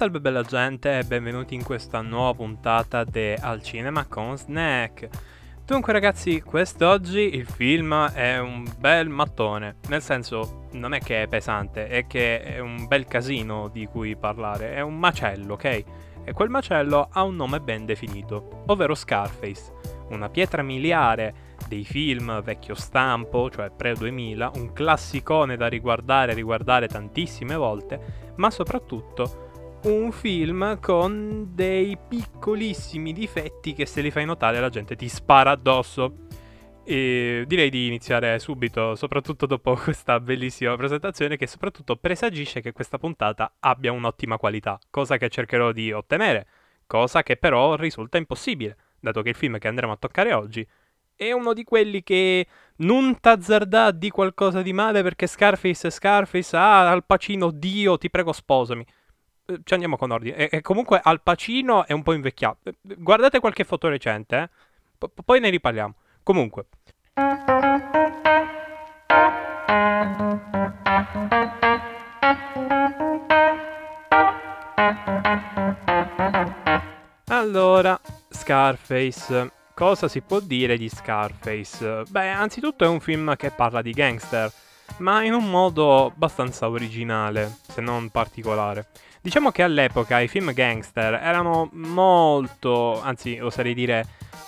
Salve bella gente e benvenuti in questa nuova puntata di Al Cinema con Snack. Dunque ragazzi, quest'oggi il film è un bel mattone, nel senso non è che è pesante, è che è un bel casino di cui parlare, è un macello, ok? E quel macello ha un nome ben definito, ovvero Scarface, una pietra miliare dei film vecchio stampo, cioè pre-2000, un classicone da riguardare e riguardare tantissime volte, ma soprattutto un film con dei piccolissimi difetti che se li fai notare la gente ti spara addosso. E direi di iniziare subito, soprattutto dopo questa bellissima presentazione che soprattutto presagisce che questa puntata abbia un'ottima qualità, cosa che cercherò di ottenere, cosa che però risulta impossibile, dato che il film che andremo a toccare oggi è uno di quelli che non t'azzarda di qualcosa di male perché Scarface è Scarface, ah, Al Pacino, Dio, ti prego sposami. Eh, ci andiamo con ordine. E, e, comunque Al Pacino è un po' invecchiato. Eh, guardate qualche foto recente, eh? P- poi ne riparliamo. Comunque. Allora, Scarface. Cosa si può dire di Scarface? Beh, anzitutto è un film che parla di gangster, ma in un modo abbastanza originale, se non particolare. Diciamo che all'epoca i film gangster erano molto, anzi oserei dire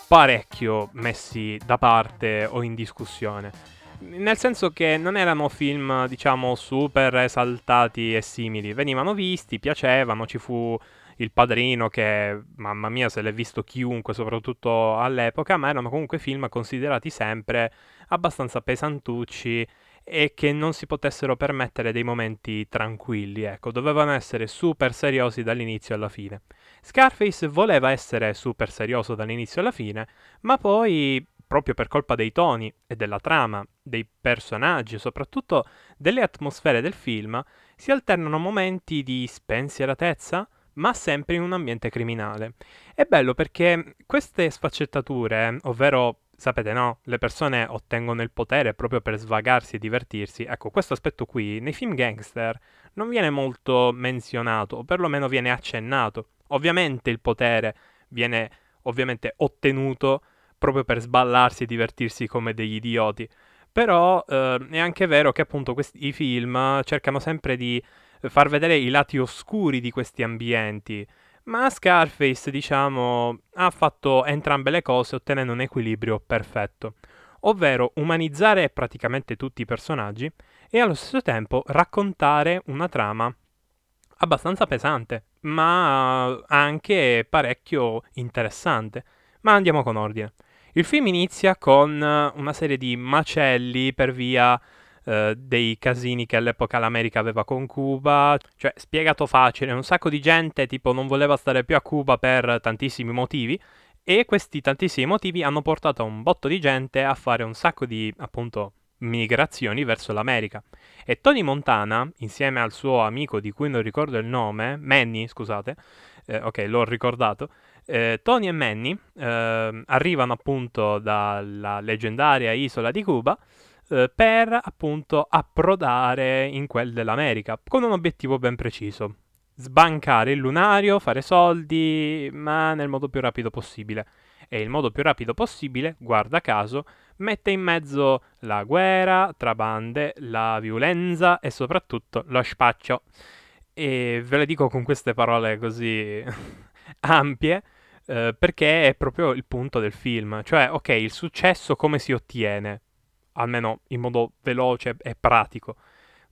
parecchio messi da parte o in discussione. Nel senso che non erano film, diciamo, super esaltati e simili. Venivano visti, piacevano, ci fu il padrino che, mamma mia, se l'è visto chiunque, soprattutto all'epoca, ma erano comunque film considerati sempre abbastanza pesantucci e che non si potessero permettere dei momenti tranquilli, ecco, dovevano essere super seriosi dall'inizio alla fine. Scarface voleva essere super serioso dall'inizio alla fine, ma poi, proprio per colpa dei toni e della trama, dei personaggi e soprattutto delle atmosfere del film, si alternano momenti di spensieratezza, ma sempre in un ambiente criminale. È bello perché queste sfaccettature, ovvero sapete no, le persone ottengono il potere proprio per svagarsi e divertirsi. Ecco, questo aspetto qui nei film gangster non viene molto menzionato, o perlomeno viene accennato. Ovviamente il potere viene ovviamente ottenuto proprio per sballarsi e divertirsi come degli idioti. Però eh, è anche vero che appunto questi, film cercano sempre di far vedere i lati oscuri di questi ambienti. Ma Scarface, diciamo, ha fatto entrambe le cose ottenendo un equilibrio perfetto, ovvero umanizzare praticamente tutti i personaggi e allo stesso tempo raccontare una trama abbastanza pesante, ma anche parecchio interessante. Ma andiamo con ordine. Il film inizia con una serie di macelli per via eh, dei casini che all'epoca l'America aveva con Cuba, cioè spiegato facile, un sacco di gente tipo non voleva stare più a Cuba per tantissimi motivi e questi tantissimi motivi hanno portato un botto di gente a fare un sacco di appunto migrazioni verso l'America. E Tony Montana, insieme al suo amico di cui non ricordo il nome, Manny, scusate, eh, ok, l'ho ricordato, eh, Tony e Manny eh, arrivano appunto dalla leggendaria isola di Cuba eh, per appunto approdare in quel dell'America con un obiettivo ben preciso. Sbancare il lunario, fare soldi, ma nel modo più rapido possibile. E il modo più rapido possibile, guarda caso, mette in mezzo la guerra tra bande, la violenza e soprattutto lo spaccio. E ve le dico con queste parole così ampie, eh, perché è proprio il punto del film. Cioè, ok, il successo come si ottiene? Almeno in modo veloce e pratico,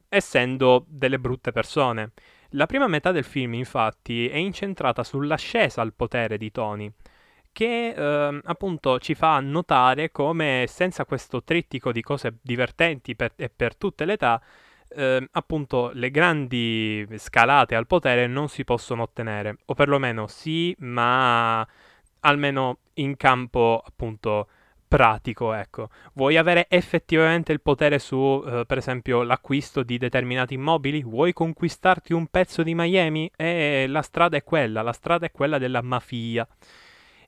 essendo delle brutte persone. La prima metà del film, infatti, è incentrata sull'ascesa al potere di Tony, che eh, appunto ci fa notare come senza questo trittico di cose divertenti per, e per tutte le età, eh, appunto le grandi scalate al potere non si possono ottenere, o perlomeno sì, ma almeno in campo appunto pratico, ecco. Vuoi avere effettivamente il potere su, eh, per esempio, l'acquisto di determinati immobili? Vuoi conquistarti un pezzo di Miami? E la strada è quella, la strada è quella della mafia.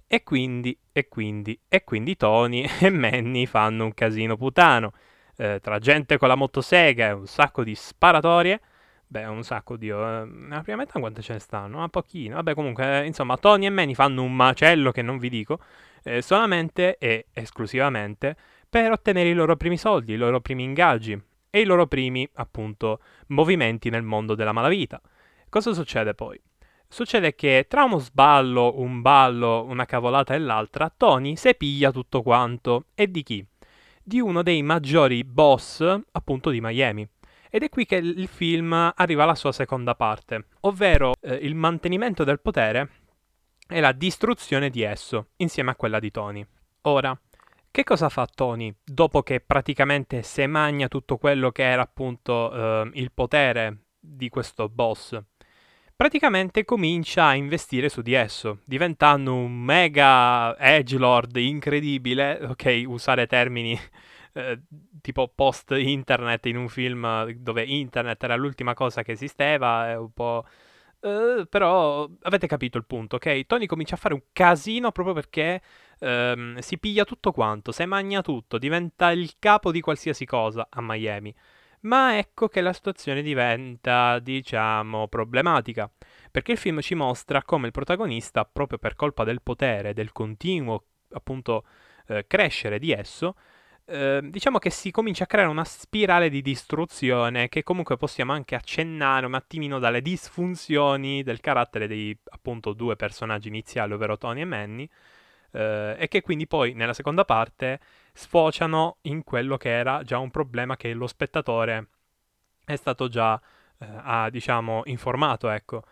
E quindi, e quindi, e quindi Tony e Manny fanno un casino putano. Eh, tra gente con la motosega e un sacco di sparatorie, Beh, un sacco, Dio. Eh, nella prima metà quante ce ne stanno? Un pochino. Vabbè, comunque, eh, insomma, Tony e Manny fanno un macello che non vi dico, eh, solamente e esclusivamente per ottenere i loro primi soldi, i loro primi ingaggi e i loro primi, appunto, movimenti nel mondo della malavita. Cosa succede poi? Succede che tra uno sballo, un ballo, una cavolata e l'altra, Tony se piglia tutto quanto. E di chi? Di uno dei maggiori boss, appunto, di Miami. Ed è qui che il film arriva alla sua seconda parte, ovvero eh, il mantenimento del potere e la distruzione di esso, insieme a quella di Tony. Ora, che cosa fa Tony dopo che praticamente se magna tutto quello che era appunto eh, il potere di questo boss? Praticamente comincia a investire su di esso, diventando un mega edgelord incredibile, ok, usare termini eh, tipo post internet in un film dove internet era l'ultima cosa che esisteva, è un po'... Uh, però avete capito il punto, ok? Tony comincia a fare un casino proprio perché um, si piglia tutto quanto, se magna tutto, diventa il capo di qualsiasi cosa a Miami. Ma ecco che la situazione diventa, diciamo, problematica, perché il film ci mostra come il protagonista, proprio per colpa del potere, del continuo, appunto, eh, crescere di esso, Ehm, diciamo che si comincia a creare una spirale di distruzione che comunque possiamo anche accennare un attimino dalle disfunzioni del carattere dei appunto due personaggi iniziali, ovvero Tony e Manny, eh, e che quindi poi nella seconda parte sfociano in quello che era già un problema che lo spettatore è stato già, eh, ha, diciamo, informato, ecco.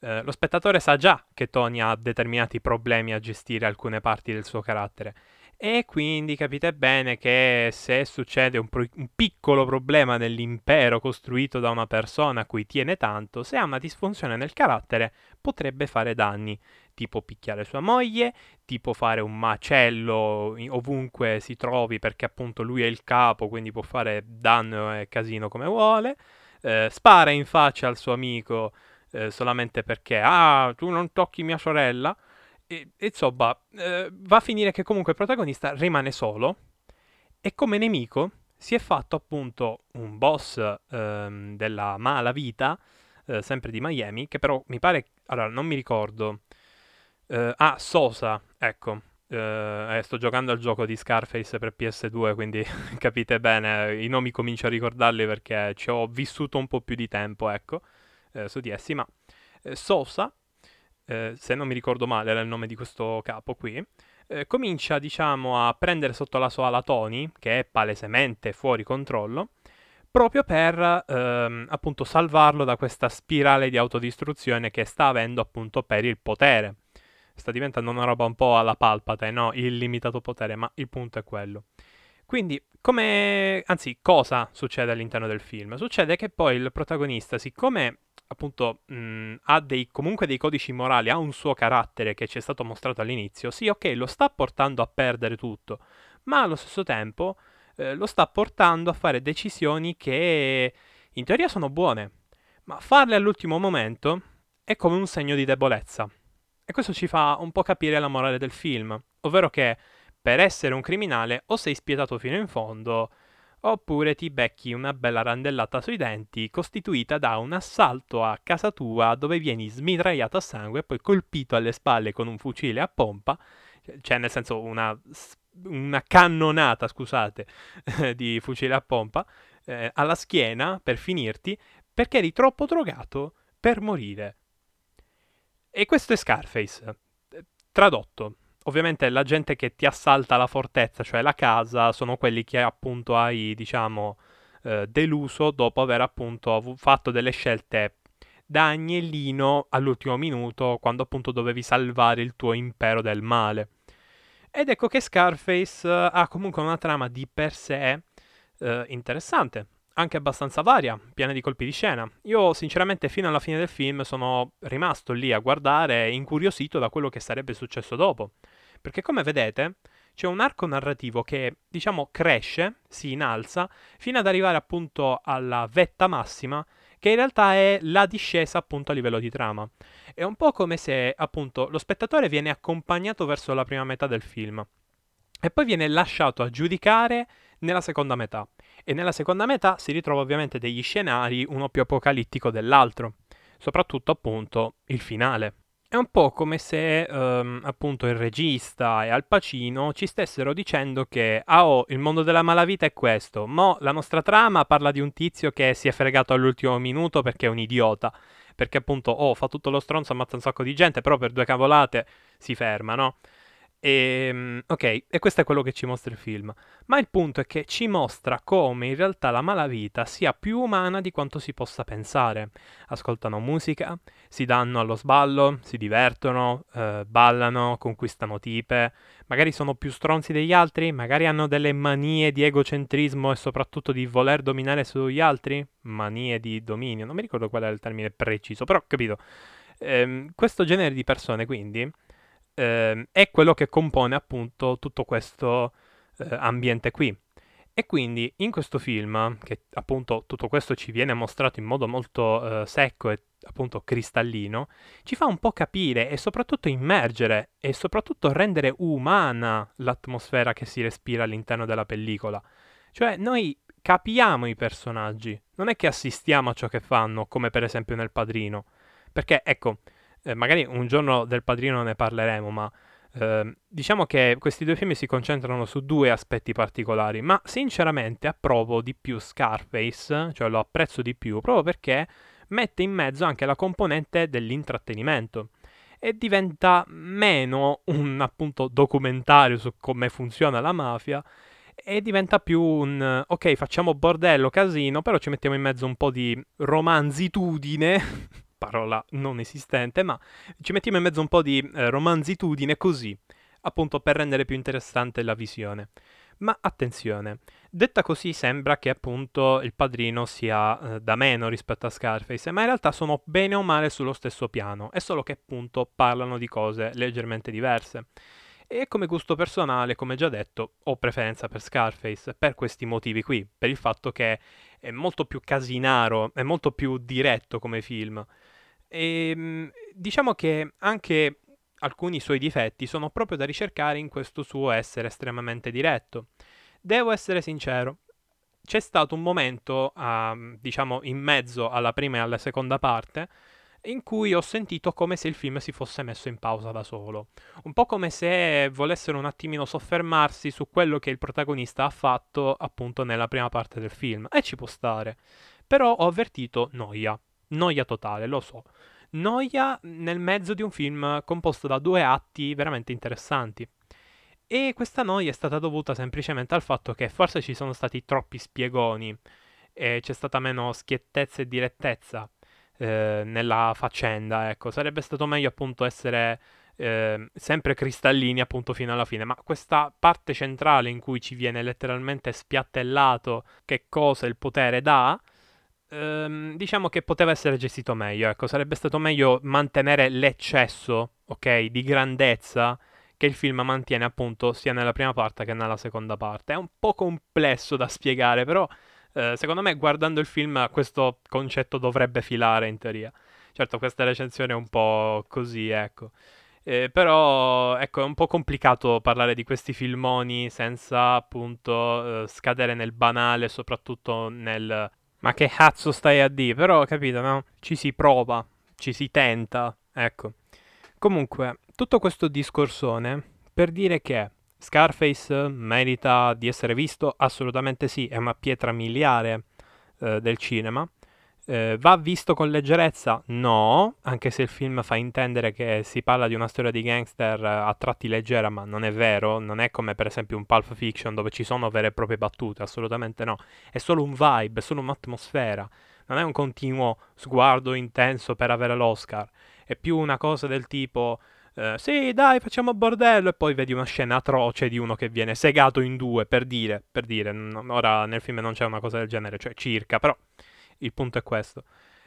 Eh, lo spettatore sa già che Tony ha determinati problemi a gestire alcune parti del suo carattere e quindi capite bene che se succede un, pro- un, piccolo problema nell'impero costruito da una persona a cui tiene tanto, se ha una disfunzione nel carattere, potrebbe fare danni, tipo picchiare sua moglie, tipo fare un macello ovunque si trovi perché appunto lui è il capo, quindi può fare danno e casino come vuole, eh, spara in faccia al suo amico eh, solamente perché, ah, tu non tocchi mia sorella e, insomma, eh, va a finire che comunque il protagonista rimane solo e come nemico si è fatto appunto un boss ehm, della mala vita, eh, sempre di Miami, che però mi pare, allora non mi ricordo, eh, ah, Sosa, ecco, eh, sto giocando al gioco di Scarface per PS2, quindi capite bene, i nomi comincio a ricordarli perché ci ho vissuto un po' più di tempo, ecco, eh, su di essi, ma eh, Sosa eh, se non mi ricordo male era il nome di questo capo qui, eh, comincia diciamo a prendere sotto la sua ala Tony, che è palesemente fuori controllo, proprio per ehm, appunto salvarlo da questa spirale di autodistruzione che sta avendo appunto per il potere. Sta diventando una roba un po' alla palpate, no? Illimitato potere, ma il punto è quello. Quindi, come... anzi, cosa succede all'interno del film? Succede che poi il protagonista, siccome appunto mh, ha dei, comunque dei codici morali, ha un suo carattere che ci è stato mostrato all'inizio, sì, ok, lo sta portando a perdere tutto, ma allo stesso tempo eh, lo sta portando a fare decisioni che in teoria sono buone, ma farle all'ultimo momento è come un segno di debolezza. E questo ci fa un po' capire la morale del film, ovvero che per essere un criminale o sei spietato fino in fondo, oppure ti becchi una bella randellata sui denti costituita da un assalto a casa tua dove vieni smitragliato a sangue e poi colpito alle spalle con un fucile a pompa, cioè nel senso una, una cannonata, scusate, di fucile a pompa, eh, alla schiena per finirti perché eri troppo drogato per morire. E questo è Scarface, tradotto ovviamente la gente che ti assalta la fortezza, cioè la casa, sono quelli che appunto hai, diciamo, eh, deluso dopo aver appunto fatto delle scelte da agnellino all'ultimo minuto, quando appunto dovevi salvare il tuo impero del male. Ed ecco che Scarface eh, ha comunque una trama di per sé eh, interessante, anche abbastanza varia, piena di colpi di scena. Io sinceramente fino alla fine del film sono rimasto lì a guardare incuriosito da quello che sarebbe successo dopo. Perché come vedete c'è un arco narrativo che diciamo cresce, si innalza, fino ad arrivare appunto alla vetta massima che in realtà è la discesa appunto a livello di trama. È un po' come se appunto lo spettatore viene accompagnato verso la prima metà del film e poi viene lasciato a giudicare nella seconda metà. E nella seconda metà si ritrova ovviamente degli scenari, uno più apocalittico dell'altro, soprattutto appunto il finale. È un po' come se um, appunto il regista e Al Pacino ci stessero dicendo che ah oh, il mondo della malavita è questo, mo la nostra trama parla di un tizio che si è fregato all'ultimo minuto perché è un idiota, perché appunto oh fa tutto lo stronzo, ammazza un sacco di gente, però per due cavolate si ferma, no? E, ehm, ok, e questo è quello che ci mostra il film. Ma il punto è che ci mostra come in realtà la malavita sia più umana di quanto si possa pensare. Ascoltano musica, si danno allo sballo, si divertono, eh, ballano, conquistano tipe, magari sono più stronzi degli altri, magari hanno delle manie di egocentrismo e soprattutto di voler dominare sugli altri, manie di dominio, non mi ricordo qual è il termine preciso, però capito. Eh, questo genere di persone quindi eh, è quello che compone appunto tutto questo eh, ambiente qui. E quindi in questo film, che appunto tutto questo ci viene mostrato in modo molto eh, secco e appunto cristallino, ci fa un po' capire e soprattutto immergere e soprattutto rendere umana l'atmosfera che si respira all'interno della pellicola. Cioè noi capiamo i personaggi, non è che assistiamo a ciò che fanno, come per esempio nel Padrino. Perché ecco, eh, magari un giorno del Padrino ne parleremo, ma eh, diciamo che questi due film si concentrano su due aspetti particolari, ma sinceramente approvo di più Scarface, cioè lo apprezzo di più, proprio perché mette in mezzo anche la componente dell'intrattenimento e diventa meno un appunto documentario su come funziona la mafia e diventa più un ok facciamo bordello casino però ci mettiamo in mezzo un po' di romanzitudine parola non esistente, ma ci mettiamo in mezzo un po' di eh, romanzitudine così, appunto per rendere più interessante la visione. Ma attenzione, detta così sembra che appunto il padrino sia eh, da meno rispetto a Scarface, ma in realtà sono bene o male sullo stesso piano, è solo che appunto parlano di cose leggermente diverse. E come gusto personale, come già detto, ho preferenza per Scarface per questi motivi qui, per il fatto che è molto più casinaro, è molto più diretto come film. E ehm, diciamo che anche alcuni suoi difetti sono proprio da ricercare in questo suo essere estremamente diretto. Devo essere sincero, c'è stato un momento, uh, diciamo, in mezzo alla prima e alla seconda parte, in cui ho sentito come se il film si fosse messo in pausa da solo. Un po' come se volessero un attimino soffermarsi su quello che il protagonista ha fatto appunto nella prima parte del film. E ci può stare. Però ho avvertito noia. Noia totale, lo so. Noia nel mezzo di un film composto da due atti veramente interessanti. E questa noia è stata dovuta semplicemente al fatto che forse ci sono stati troppi spiegoni e c'è stata meno schiettezza e direttezza eh, nella faccenda, ecco. Sarebbe stato meglio appunto essere eh, sempre cristallini appunto fino alla fine, ma questa parte centrale in cui ci viene letteralmente spiattellato che cosa il potere dà, ehm, diciamo che poteva essere gestito meglio, ecco, sarebbe stato meglio mantenere l'eccesso, ok, di grandezza che il film mantiene appunto sia nella prima parte che nella seconda parte. È un po' complesso da spiegare, però eh, secondo me guardando il film questo concetto dovrebbe filare in teoria. Certo, questa recensione è un po' così, ecco. Eh, però, ecco, è un po' complicato parlare di questi filmoni senza appunto eh, scadere nel banale, soprattutto nel ma che cazzo stai a dire? Però, capito, no? Ci si prova, ci si tenta, ecco. Comunque, tutto questo discorsone per dire che Scarface merita di essere visto? Assolutamente sì, è una pietra miliare eh, del cinema. Eh, va visto con leggerezza? No, anche se il film fa intendere che si parla di una storia di gangster eh, a tratti leggera, ma non è vero, non è come per esempio un Pulp Fiction dove ci sono vere e proprie battute, assolutamente no, è solo un vibe, è solo un'atmosfera, non è un continuo sguardo intenso per avere l'Oscar, è più una cosa del tipo... Uh, sì, dai, facciamo bordello. E poi vedi una scena atroce di uno che viene segato in due, per dire, per dire. N- ora nel film non c'è una cosa del genere, cioè circa, però il punto è questo.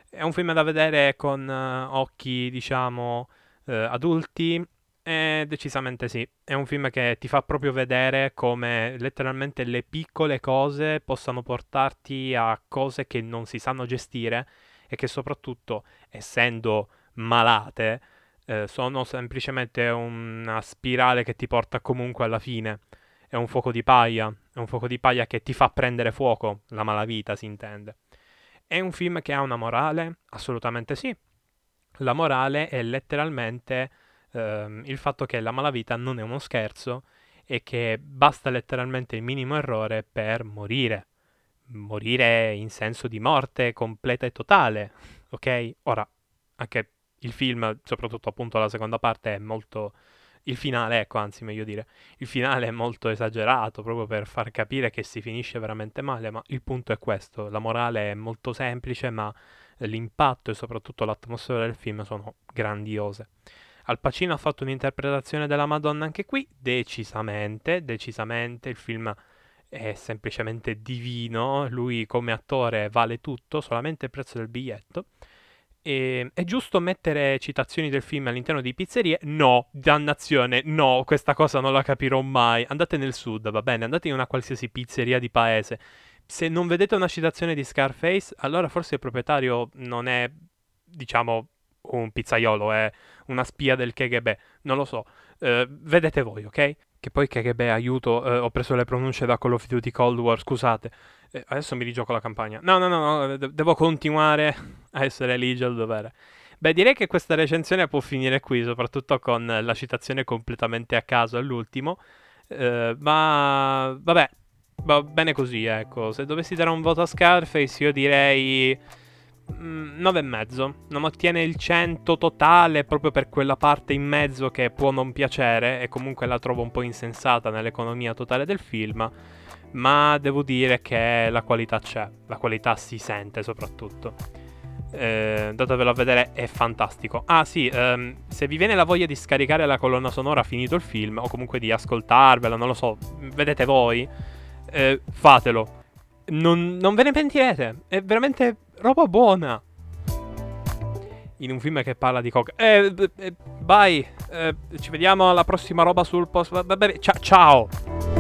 È un film da vedere con uh, occhi, diciamo, uh, adulti. E decisamente sì. È un film che ti fa proprio vedere come letteralmente le piccole cose possano portarti a cose che non si sanno gestire e che soprattutto, essendo malate, eh, sono semplicemente una spirale che ti porta comunque alla fine. È un fuoco di paia, è un fuoco di paglia che ti fa prendere fuoco, la malavita si intende. È un film che ha una morale? Assolutamente sì. La morale è letteralmente ehm, il fatto che la malavita non è uno scherzo e che basta letteralmente il minimo errore per morire. Morire in senso di morte completa e totale, ok? Ora, anche il film, soprattutto appunto la seconda parte, è molto... Il finale, ecco, anzi meglio dire, il finale è molto esagerato proprio per far capire che si finisce veramente male, ma il punto è questo, la morale è molto semplice, ma l'impatto e soprattutto l'atmosfera del film sono grandiose. Al Pacino ha fatto un'interpretazione della Madonna anche qui, decisamente, decisamente, il film è semplicemente divino, lui come attore vale tutto, solamente il prezzo del biglietto. E, è giusto mettere citazioni del film all'interno di pizzerie? No, dannazione, no, questa cosa non la capirò mai. Andate nel sud, va bene, andate in una qualsiasi pizzeria di paese. Se non vedete una citazione di Scarface, allora forse il proprietario non è, diciamo, un pizzaiolo, è una spia del KGB, non lo so. Uh, vedete voi, ok? Che poi KGB, aiuto, uh, ho preso le pronunce da Call of Duty Cold War, scusate. Uh, adesso mi rigioco la campagna. No, no, no, no de- devo continuare a essere ligi al dovere. Beh, direi che questa recensione può finire qui, soprattutto con la citazione completamente a caso all'ultimo. ma vabbè, va bene così, ecco. Se dovessi dare un voto a Scarface, io direi 9,5. Mm, non ottiene il 100 totale proprio per quella parte in mezzo che può non piacere e comunque la trovo un po' insensata nell'economia totale del film. Ma devo dire che la qualità c'è, la qualità si sente soprattutto. Eh, andatevelo a vedere, è fantastico. Ah sì, ehm, se vi viene la voglia di scaricare la colonna sonora finito il film, o comunque di ascoltarvela, non lo so, vedete voi, eh, fatelo. Non, non ve ne pentirete, è veramente roba buona. In un film che parla di coca. Eh, eh, bye. Eh, ci vediamo alla prossima roba sul post. Bene. Ciao.